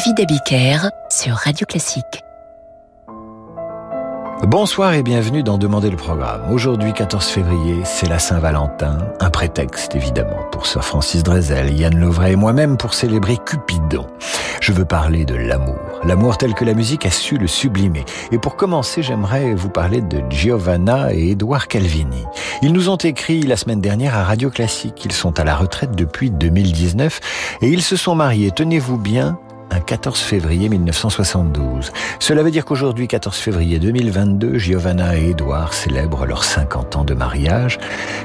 David Abiker sur Radio Classique. Bonsoir et bienvenue dans Demander le programme. Aujourd'hui, 14 février, c'est la Saint-Valentin. Un prétexte, évidemment, pour Sir Francis Drezel, Yann Lovray et moi-même pour célébrer Cupidon. Je veux parler de l'amour. L'amour tel que la musique a su le sublimer. Et pour commencer, j'aimerais vous parler de Giovanna et Edouard Calvini. Ils nous ont écrit la semaine dernière à Radio Classique. Ils sont à la retraite depuis 2019 et ils se sont mariés, tenez-vous bien, 14 février 1972. Cela veut dire qu'aujourd'hui, 14 février 2022, Giovanna et Edouard célèbrent leurs 50 ans de mariage,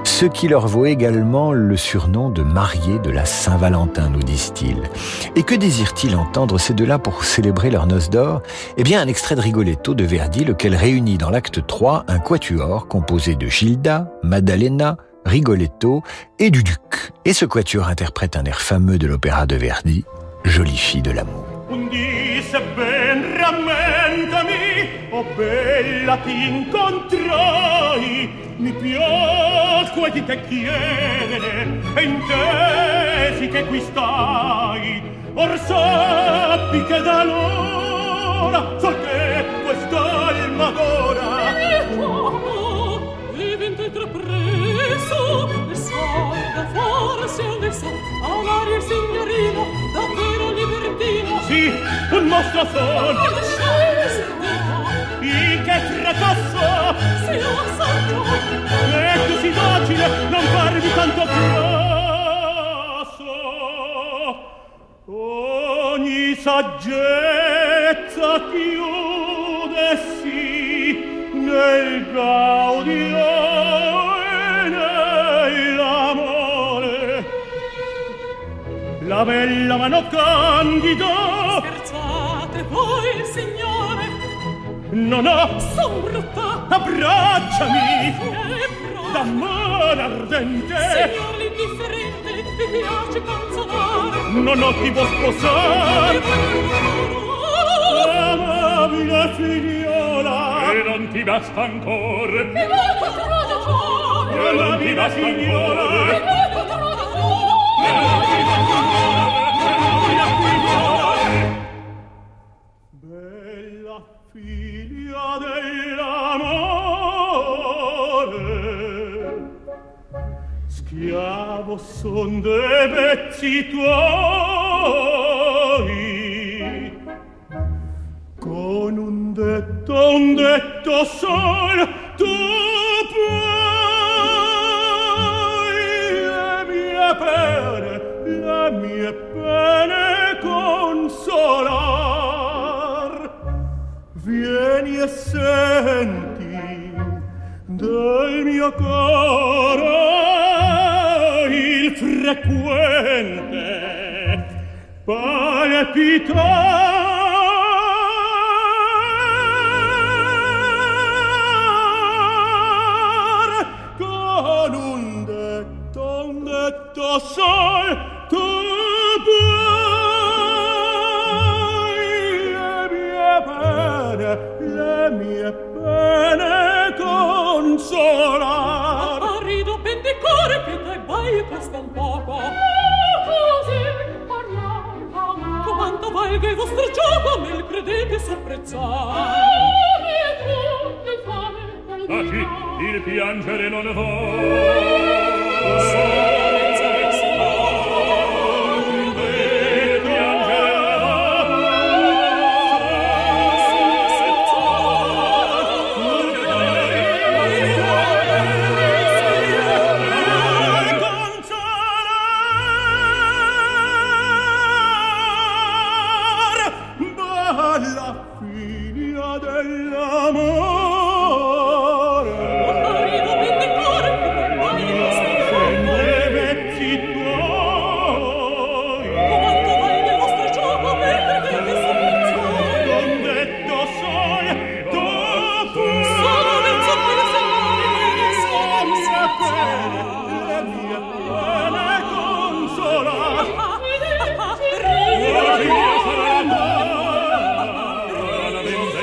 ce qui leur vaut également le surnom de mariés de la Saint-Valentin, nous disent-ils. Et que désirent-ils entendre ces deux-là pour célébrer leur noces d'or? Eh bien, un extrait de Rigoletto de Verdi, lequel réunit dans l'acte 3 un quatuor composé de Gilda, Maddalena, Rigoletto et du Duc. Et ce quatuor interprète un air fameux de l'opéra de Verdi, jolie fille de l'amour. Ben rammentami, oh bella ti incontrai, mi piacque di te chiedere, e intesi che qui stai, or sappi che da l'ora, che vostro sol. In che tracasso se lo so e così docile non farvi tanto grasso ogni saggezza Chiude chiudessi nel gaudio la bella mano candida oh il Signore. Non Son brutta! abbracciami. Da mano ardente. Signor l'indifferente ti piace consolare non ho ti può sposare. Amabile figliola. E non ti basta ancora. E non ti basta ancora e non ti basta ancora. Figlia dell'amore. Schiavo son dei pezzi tuoi. Con un detto un detto sol tu puoi. Le mie pene le mie pene consolar vieni e senti del mio coro il frequente palpitare con un detto, un detto sol come il credete s'apprezzar taci ah, il piangere non vo Vieni,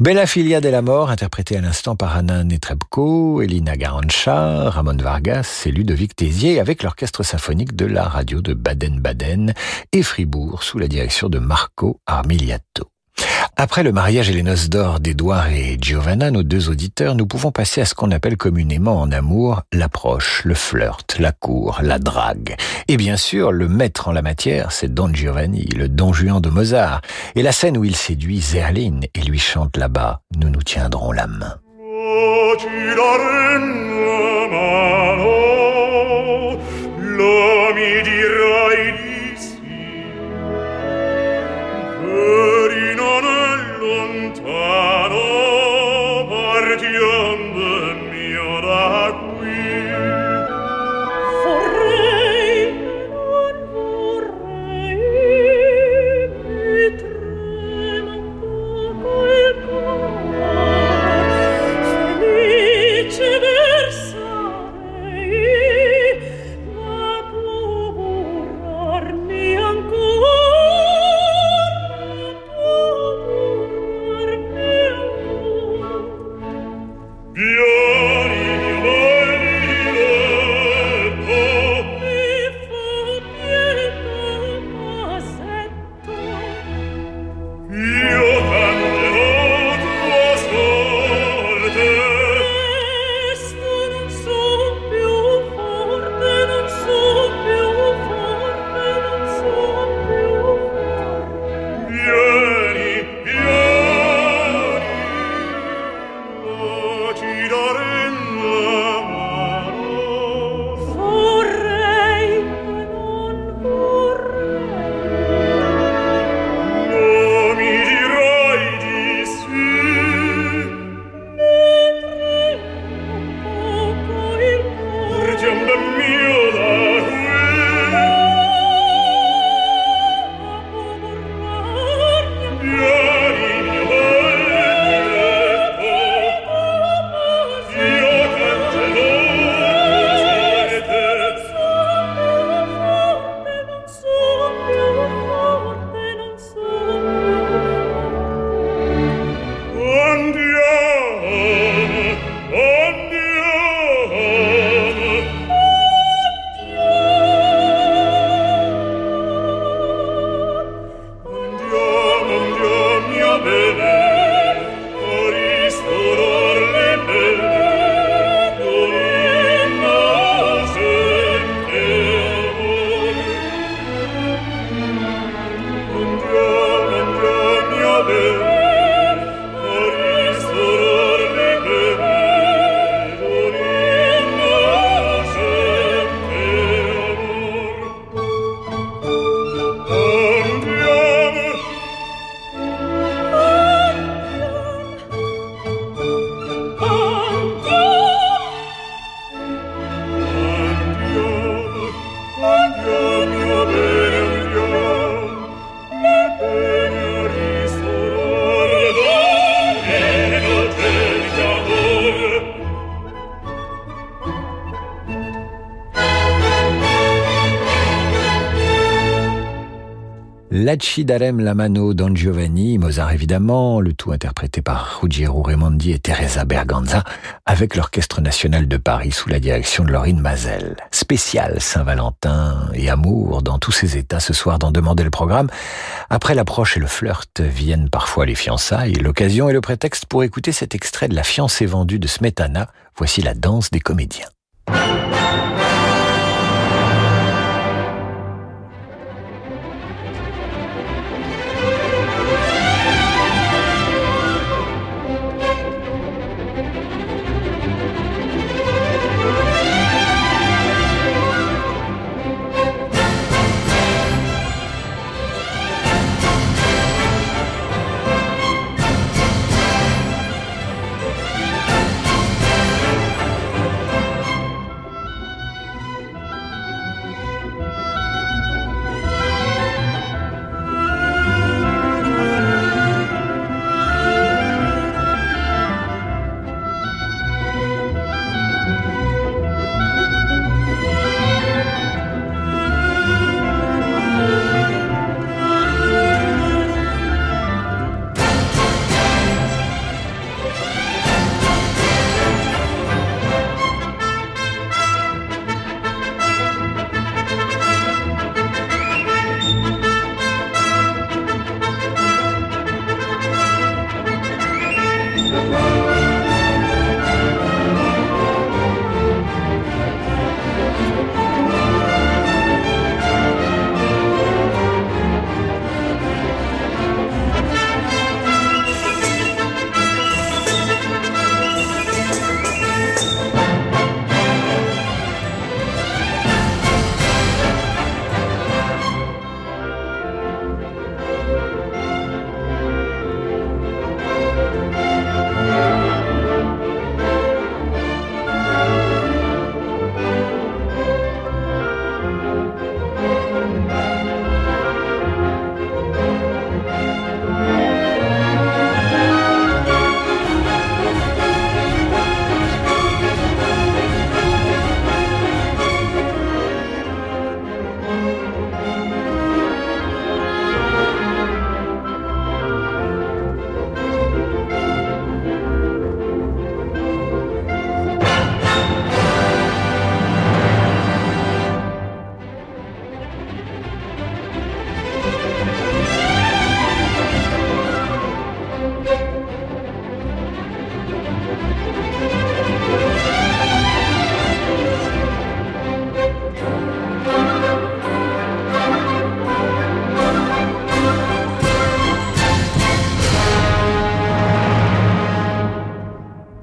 Bella Filia de la Mort, interprétée à l'instant par Anna Netrebko, Elina Garancha, Ramon Vargas et Ludovic Tézier avec l'orchestre symphonique de la radio de Baden-Baden et Fribourg sous la direction de Marco Armiliato. Après le mariage et les noces d'or d'Edouard et Giovanna, nos deux auditeurs, nous pouvons passer à ce qu'on appelle communément en amour l'approche, le flirt, la cour, la drague. Et bien sûr, le maître en la matière, c'est Don Giovanni, le Don Juan de Mozart. Et la scène où il séduit Zerline et lui chante là-bas, nous nous tiendrons la main. Come your Lacidarem la mano Don Giovanni, Mozart évidemment, le tout interprété par Ruggiero Raimondi et Teresa Berganza, avec l'Orchestre National de Paris sous la direction de Laurine Mazel. Spécial Saint-Valentin et amour dans tous ses états ce soir d'en demander le programme. Après l'approche et le flirt viennent parfois les fiançailles, l'occasion et le prétexte pour écouter cet extrait de La fiancée vendue de Smetana. Voici la danse des comédiens.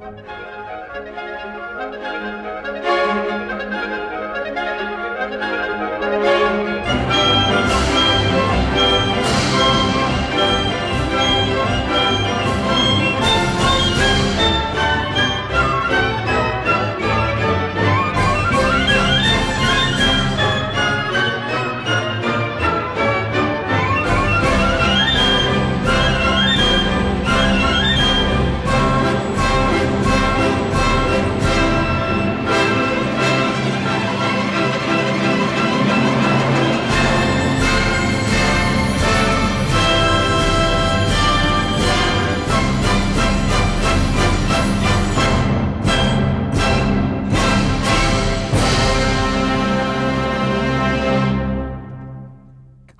Thank you.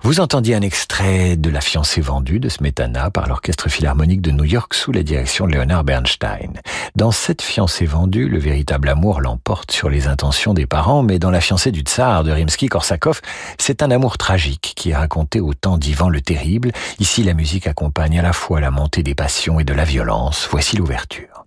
Vous entendiez un extrait de La fiancée vendue de Smetana par l'Orchestre Philharmonique de New York sous la direction de Leonard Bernstein. Dans cette fiancée vendue, le véritable amour l'emporte sur les intentions des parents, mais dans La fiancée du tsar de Rimsky-Korsakov, c'est un amour tragique qui est raconté au temps d'Ivan le Terrible. Ici, la musique accompagne à la fois la montée des passions et de la violence. Voici l'ouverture.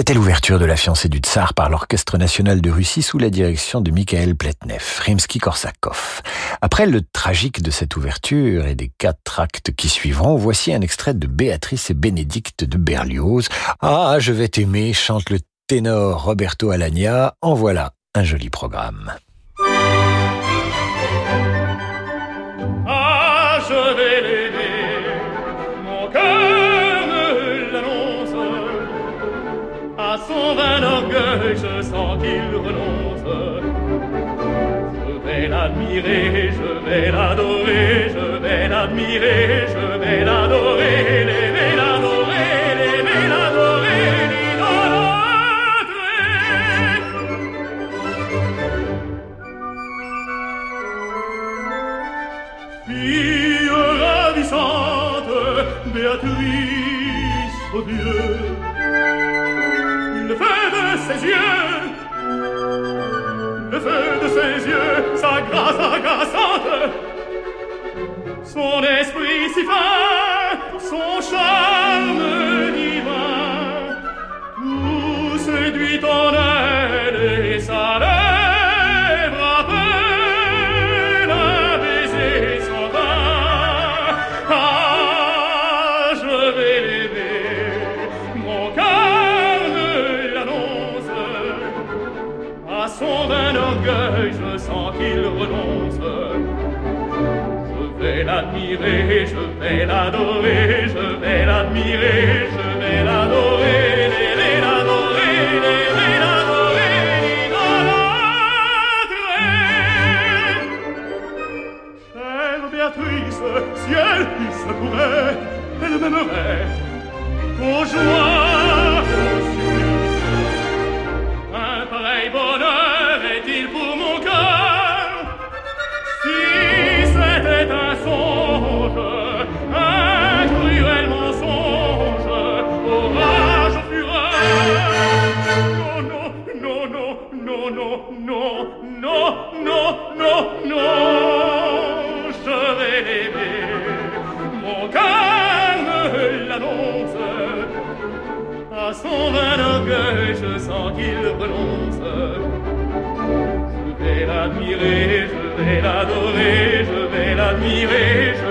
C'était l'ouverture de la fiancée du Tsar par l'Orchestre national de Russie sous la direction de Mikhail Pletnev, Rimsky-Korsakov. Après le tragique de cette ouverture et des quatre actes qui suivront, voici un extrait de Béatrice et Bénédicte de Berlioz. Ah, je vais t'aimer, chante le ténor Roberto Alagna. En voilà un joli programme. Je sens qu'il renonce. Je vais l'admirer, je vais l'adorer, je vais l'admirer, je vais l'adorer, l'aimer, l'adorer, l'aimer, l'adorer, l'idolâtrer. Fille ravissante, Béatrice, oh Dieu, yeux. Le feu de ses yeux Sa grâce agaçante. Son esprit si fin Son charme Je vais l'adorer Je vais l'admirer Je vais l'adorer L'aimer, l'adorer l'adorer Chère si elle y secourait, elle m'aimerait. Aux l'adorer, je vais l'admirer, je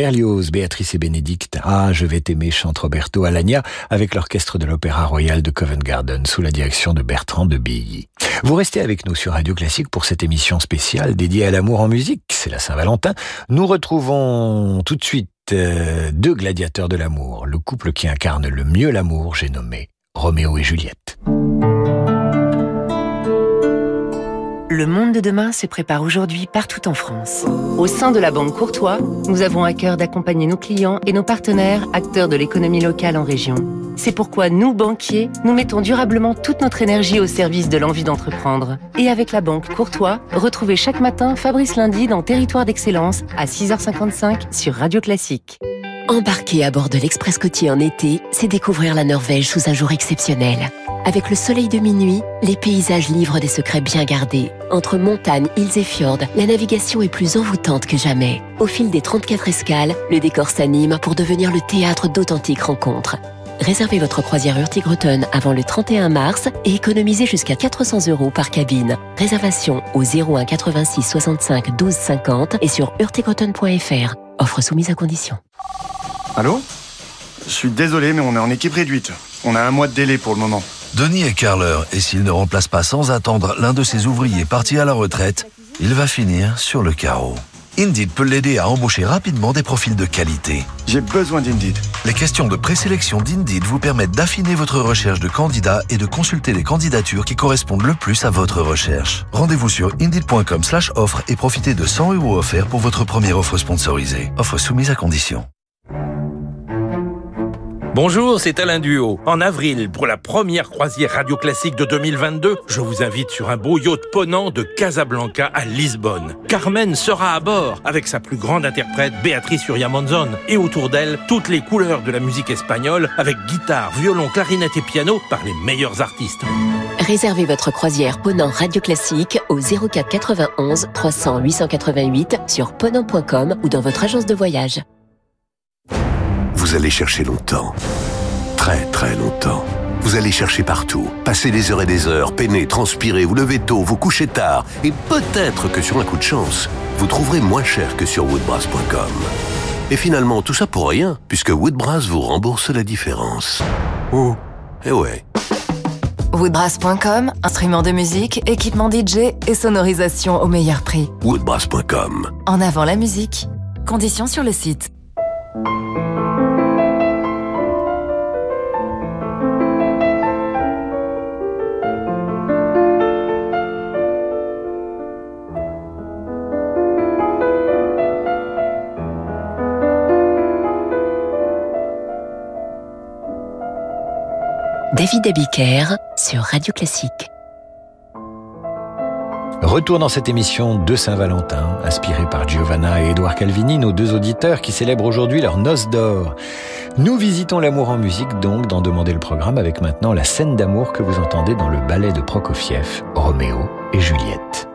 Berlioz, Béatrice et Bénédicte, Ah, je vais t'aimer, chante Roberto Alagna, avec l'orchestre de l'Opéra Royal de Covent Garden, sous la direction de Bertrand de Billy. Vous restez avec nous sur Radio Classique pour cette émission spéciale dédiée à l'amour en musique, c'est la Saint-Valentin. Nous retrouvons tout de suite euh, deux gladiateurs de l'amour, le couple qui incarne le mieux l'amour, j'ai nommé Roméo et Juliette. Le monde de demain se prépare aujourd'hui partout en France. Au sein de la Banque Courtois, nous avons à cœur d'accompagner nos clients et nos partenaires, acteurs de l'économie locale en région. C'est pourquoi nous, banquiers, nous mettons durablement toute notre énergie au service de l'envie d'entreprendre. Et avec la Banque Courtois, retrouvez chaque matin Fabrice Lundi dans Territoire d'Excellence à 6h55 sur Radio Classique. Embarquer à bord de l'Express côtier en été, c'est découvrir la Norvège sous un jour exceptionnel. Avec le soleil de minuit, les paysages livrent des secrets bien gardés. Entre montagnes, îles et fjords, la navigation est plus envoûtante que jamais. Au fil des 34 escales, le décor s'anime pour devenir le théâtre d'authentiques rencontres. Réservez votre croisière Hurtigruten avant le 31 mars et économisez jusqu'à 400 euros par cabine. Réservation au 01 86 65 12 50 et sur hurtigruten.fr. Offre soumise à condition. Allô Je suis désolé, mais on est en équipe réduite. On a un mois de délai pour le moment. Denis est carleur et s'il ne remplace pas sans attendre l'un de ses ouvriers parti à la retraite, il va finir sur le carreau. Indeed peut l'aider à embaucher rapidement des profils de qualité. J'ai besoin d'Indeed. Les questions de présélection d'Indeed vous permettent d'affiner votre recherche de candidats et de consulter les candidatures qui correspondent le plus à votre recherche. Rendez-vous sur indeed.com slash offre et profitez de 100 euros offerts pour votre première offre sponsorisée. Offre soumise à condition. Bonjour, c'est Alain Duo. En avril, pour la première croisière radio classique de 2022, je vous invite sur un beau yacht ponant de Casablanca à Lisbonne. Carmen sera à bord avec sa plus grande interprète Béatrice Uriamonzon et autour d'elle toutes les couleurs de la musique espagnole avec guitare, violon, clarinette et piano par les meilleurs artistes. Réservez votre croisière Ponant Radio Classique au 04 91 300 888 sur ponant.com ou dans votre agence de voyage. Vous allez chercher longtemps. Très très longtemps. Vous allez chercher partout, passer des heures et des heures, peiner, transpirer, vous lever tôt, vous coucher tard, et peut-être que sur un coup de chance, vous trouverez moins cher que sur woodbrass.com. Et finalement, tout ça pour rien, puisque Woodbrass vous rembourse la différence. Oh, eh ouais. Woodbrass.com, instrument de musique, équipement DJ et sonorisation au meilleur prix. Woodbrass.com. En avant la musique. Conditions sur le site. David Abiker sur Radio Classique. Retour dans cette émission de Saint-Valentin, inspirée par Giovanna et Édouard Calvini, nos deux auditeurs qui célèbrent aujourd'hui leur noce d'or. Nous visitons l'amour en musique donc dans Demander le programme avec maintenant la scène d'amour que vous entendez dans le ballet de Prokofiev, Roméo et Juliette.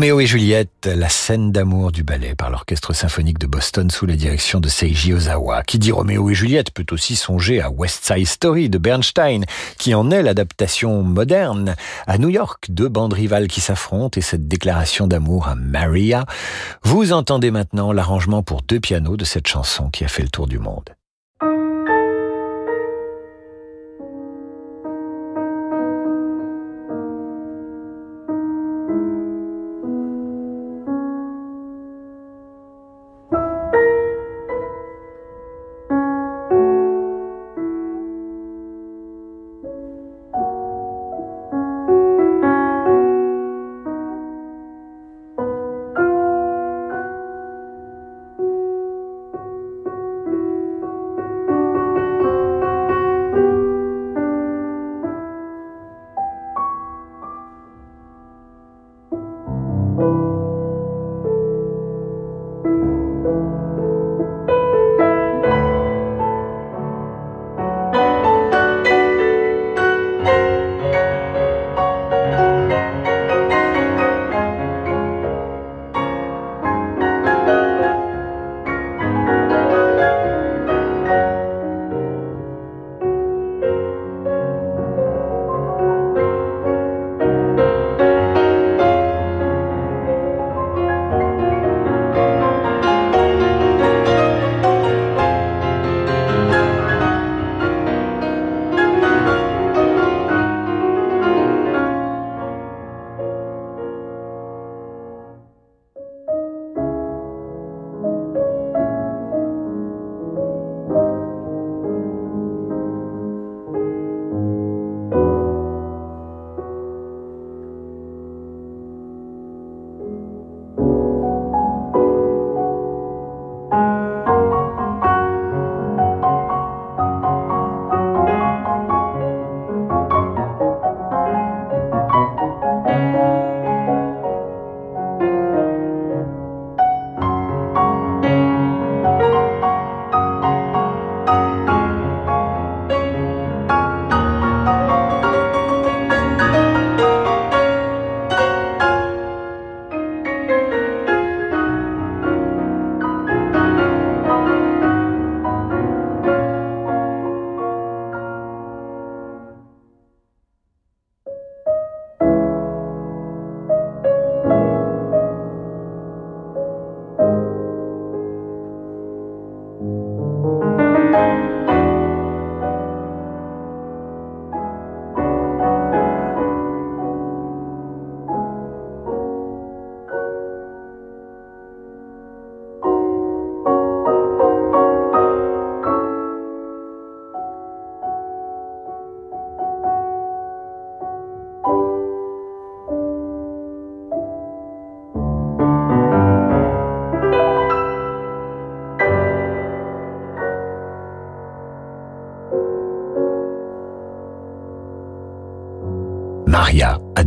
Roméo et Juliette, la scène d'amour du ballet par l'Orchestre symphonique de Boston sous la direction de Seiji Ozawa. Qui dit Roméo et Juliette peut aussi songer à West Side Story de Bernstein, qui en est l'adaptation moderne. À New York, deux bandes rivales qui s'affrontent et cette déclaration d'amour à Maria. Vous entendez maintenant l'arrangement pour deux pianos de cette chanson qui a fait le tour du monde.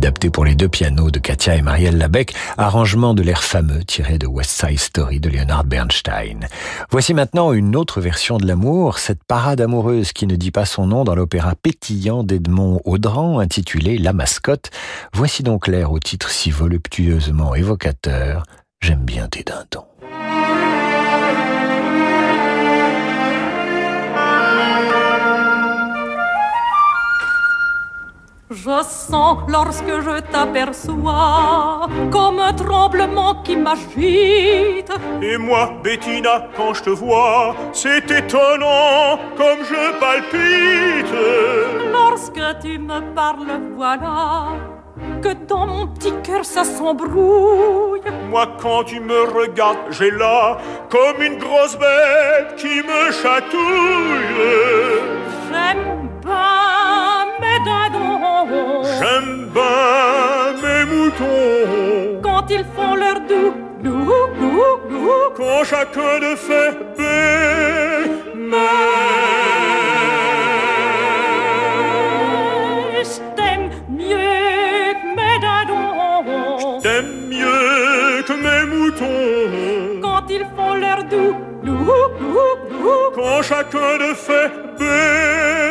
Adapté pour les deux pianos de Katia et Marielle Labec, arrangement de l'air fameux tiré de West Side Story de Leonard Bernstein. Voici maintenant une autre version de l'amour, cette parade amoureuse qui ne dit pas son nom dans l'opéra pétillant d'Edmond Audran intitulé La mascotte. Voici donc l'air au titre si voluptueusement évocateur, J'aime bien tes dindons. Je sens lorsque je t'aperçois comme un tremblement qui m'agite. Et moi, Bettina, quand je te vois, c'est étonnant comme je palpite. Lorsque tu me parles, voilà que dans mon petit cœur ça s'embrouille. Moi, quand tu me regardes, j'ai là comme une grosse bête qui me chatouille. J'aime J'aime bien mes moutons. Quand ils font leur doux, doux, doux, doux. Quand chacun le fait bé, mais je t'aime mieux que mes dindons. T'aimes mieux que mes moutons. Quand ils font leur doux, doux, doux, doux. Quand chacun le fait bé,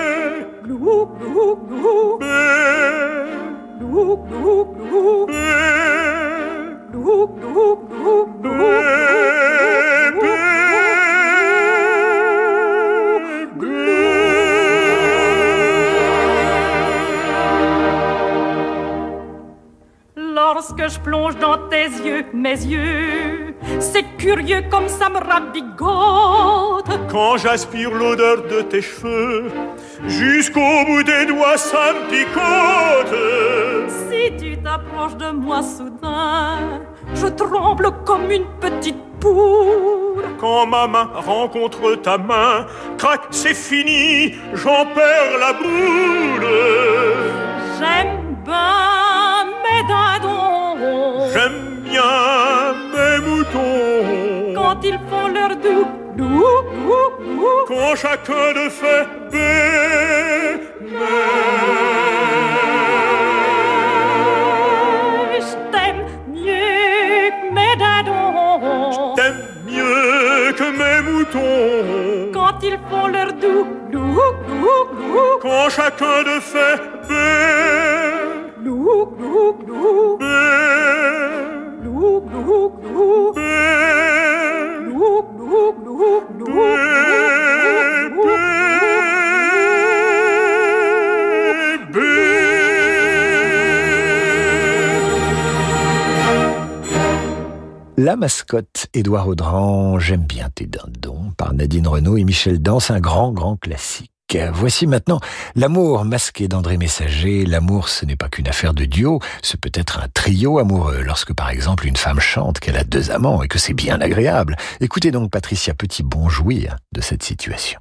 Lorsque je plonge dans tes yeux, mes yeux, c'est curieux comme ça me rabigote. Quand j'aspire l'odeur de tes cheveux, jusqu'au bout des doigts ça me picote. Si tu t'approches de moi soudain, je tremble comme une petite poule. Quand ma main rencontre ta main, crac, c'est fini, j'en perds la boule. J'aime bien mes dindons. Ils font leur doux, doux, doux, doux. Quand chacun de fait bé, Je t'aime mieux que mes dindons. T'aimes mieux que mes moutons. Quand ils font leur doux, doux, doux, doux. Quand chacun de fait bé, Glou, glou, glou. bé, Glou, glou, glou. bé, La mascotte Édouard Audran, J'aime bien tes dindons, par Nadine Renaud et Michel Dance, un grand, grand classique. Voici maintenant L'amour masqué d'André Messager. L'amour, ce n'est pas qu'une affaire de duo, ce peut être un trio amoureux, lorsque par exemple une femme chante qu'elle a deux amants et que c'est bien agréable. Écoutez donc Patricia Petit bon jouir de cette situation.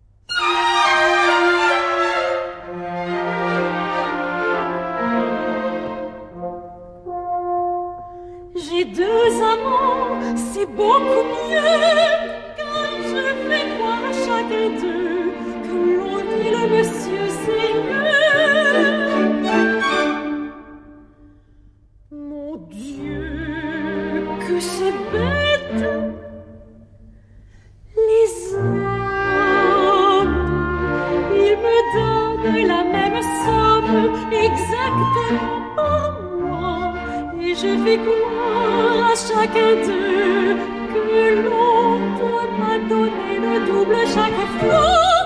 J'ai deux amants, c'est beaucoup mieux, car je fais voir à chacun d'eux que c'est bête, les hommes, ils me donnent la même somme exactement mois. Et je fais croire à chacun d'eux que l'autre m'a donné le double chaque fois.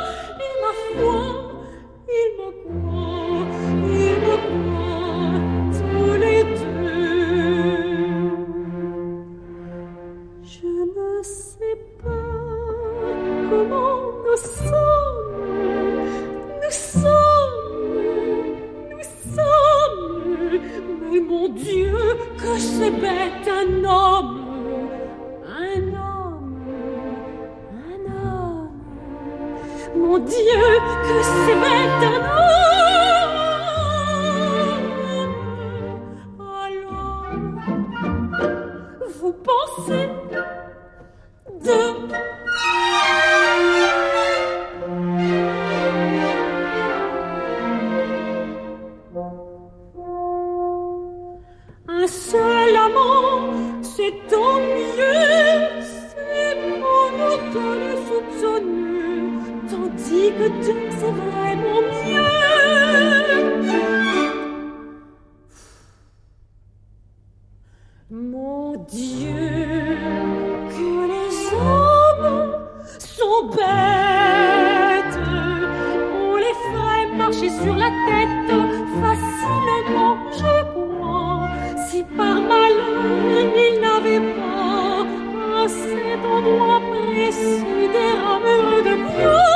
Des rameurs de bois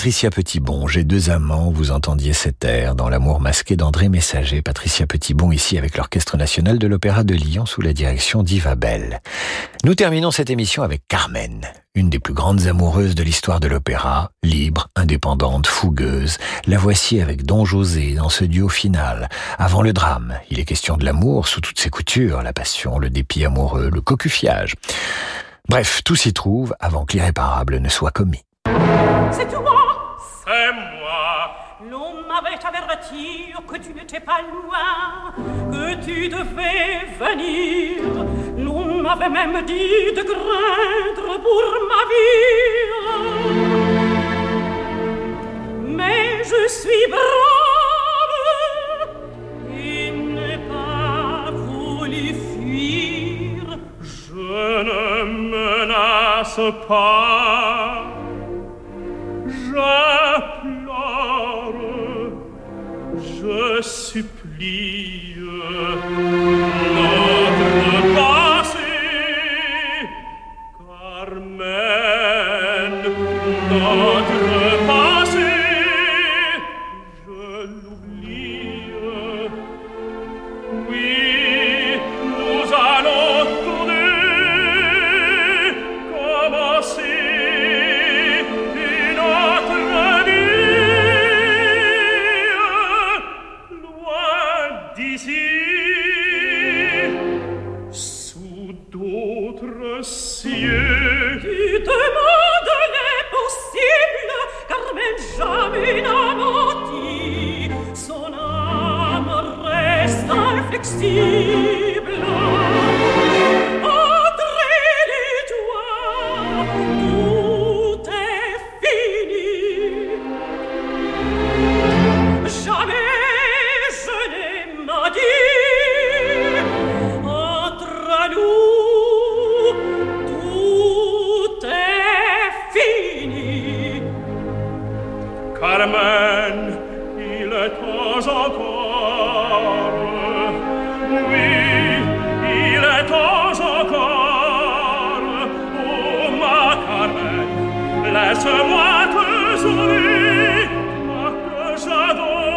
Patricia Petitbon, j'ai deux amants, vous entendiez cet air dans l'amour masqué d'André Messager. Patricia Petitbon ici avec l'Orchestre National de l'Opéra de Lyon sous la direction d'Yva Bell. Nous terminons cette émission avec Carmen, une des plus grandes amoureuses de l'histoire de l'opéra, libre, indépendante, fougueuse. La voici avec Don José dans ce duo final. Avant le drame, il est question de l'amour sous toutes ses coutures, la passion, le dépit amoureux, le cocufiage. Bref, tout s'y trouve avant que l'irréparable ne soit commis. Que tu n'étais pas loin, que tu devais venir. L'on m'avait même dit de craindre pour ma vie. Mais je suis brave et n'ai pas voulu fuir. Je ne menace pas laisse-moi te sauver, moi que j'adore.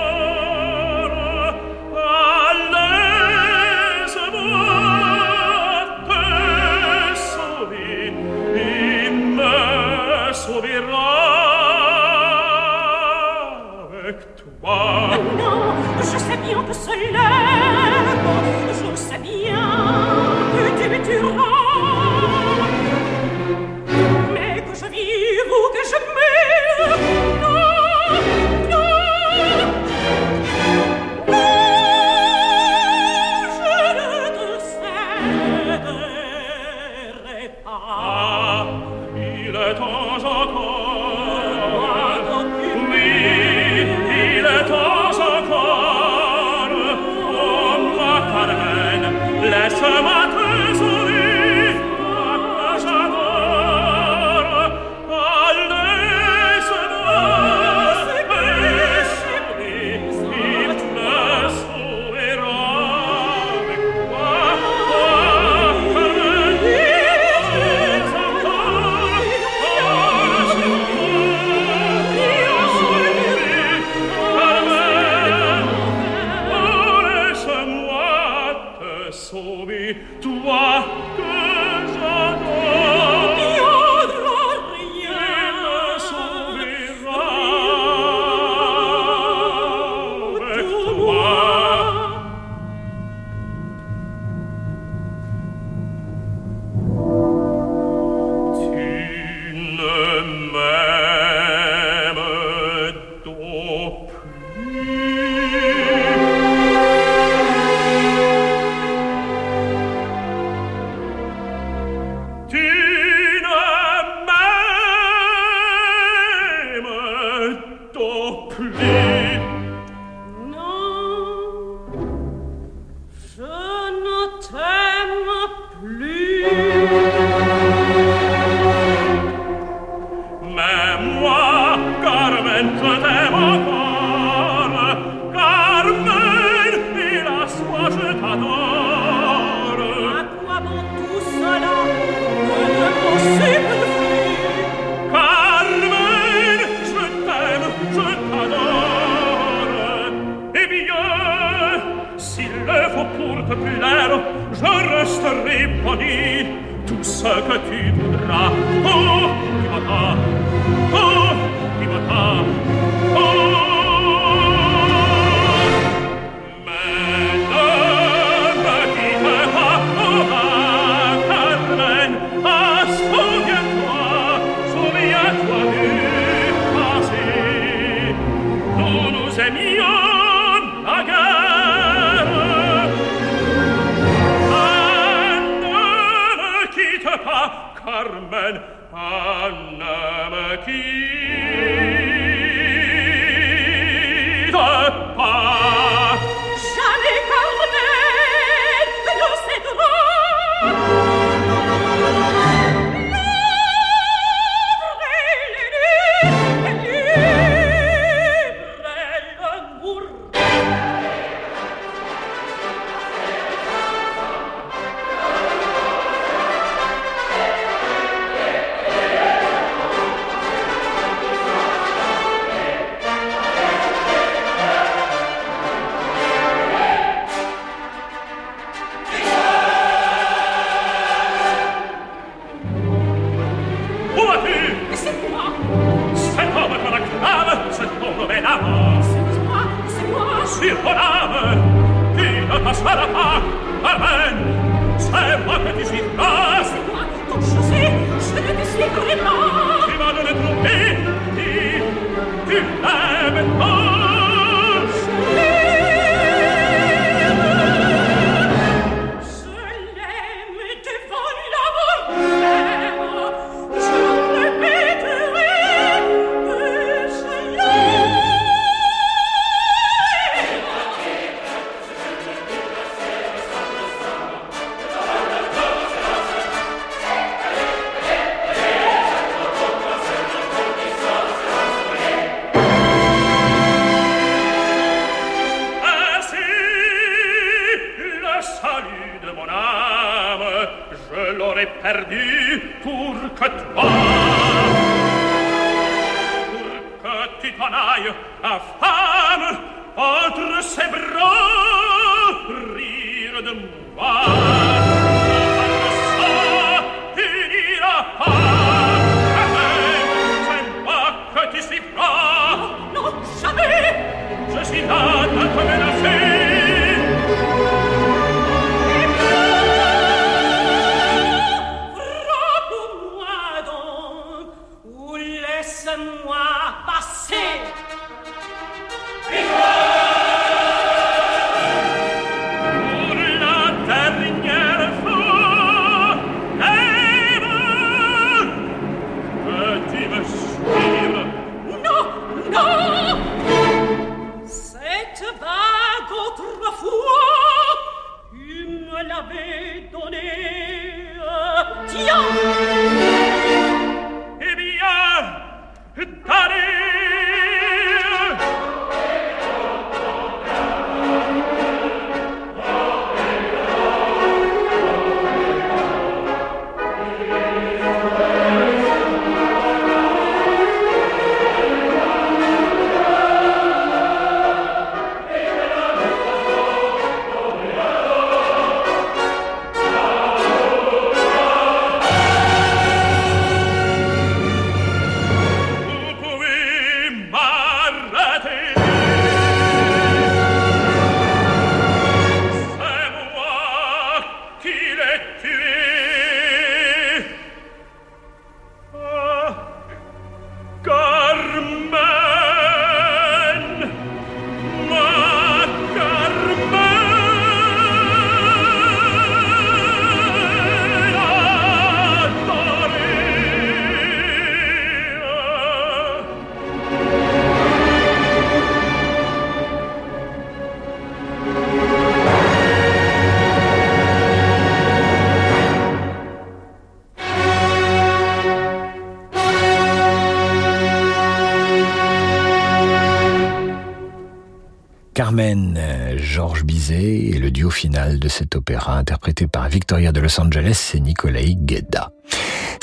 et le duo final de cet opéra interprété par Victoria de Los Angeles et Nicolai Guedda.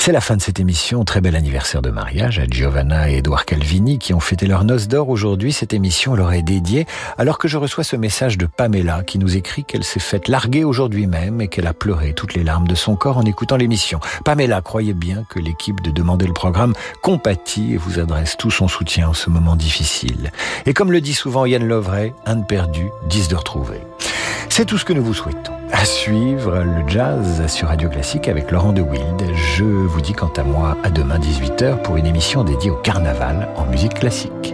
C'est la fin de cette émission. Très bel anniversaire de mariage à Giovanna et Edouard Calvini qui ont fêté leur noces d'or aujourd'hui. Cette émission leur est dédiée alors que je reçois ce message de Pamela qui nous écrit qu'elle s'est faite larguer aujourd'hui même et qu'elle a pleuré toutes les larmes de son corps en écoutant l'émission. Pamela, croyez bien que l'équipe de Demander le programme compatit et vous adresse tout son soutien en ce moment difficile. Et comme le dit souvent Yann Lovray, un de perdu, dix de retrouvé. C'est tout ce que nous vous souhaitons. À suivre le jazz sur Radio Classique avec Laurent de Wild. Je vous dis quant à moi à demain 18h pour une émission dédiée au carnaval en musique classique.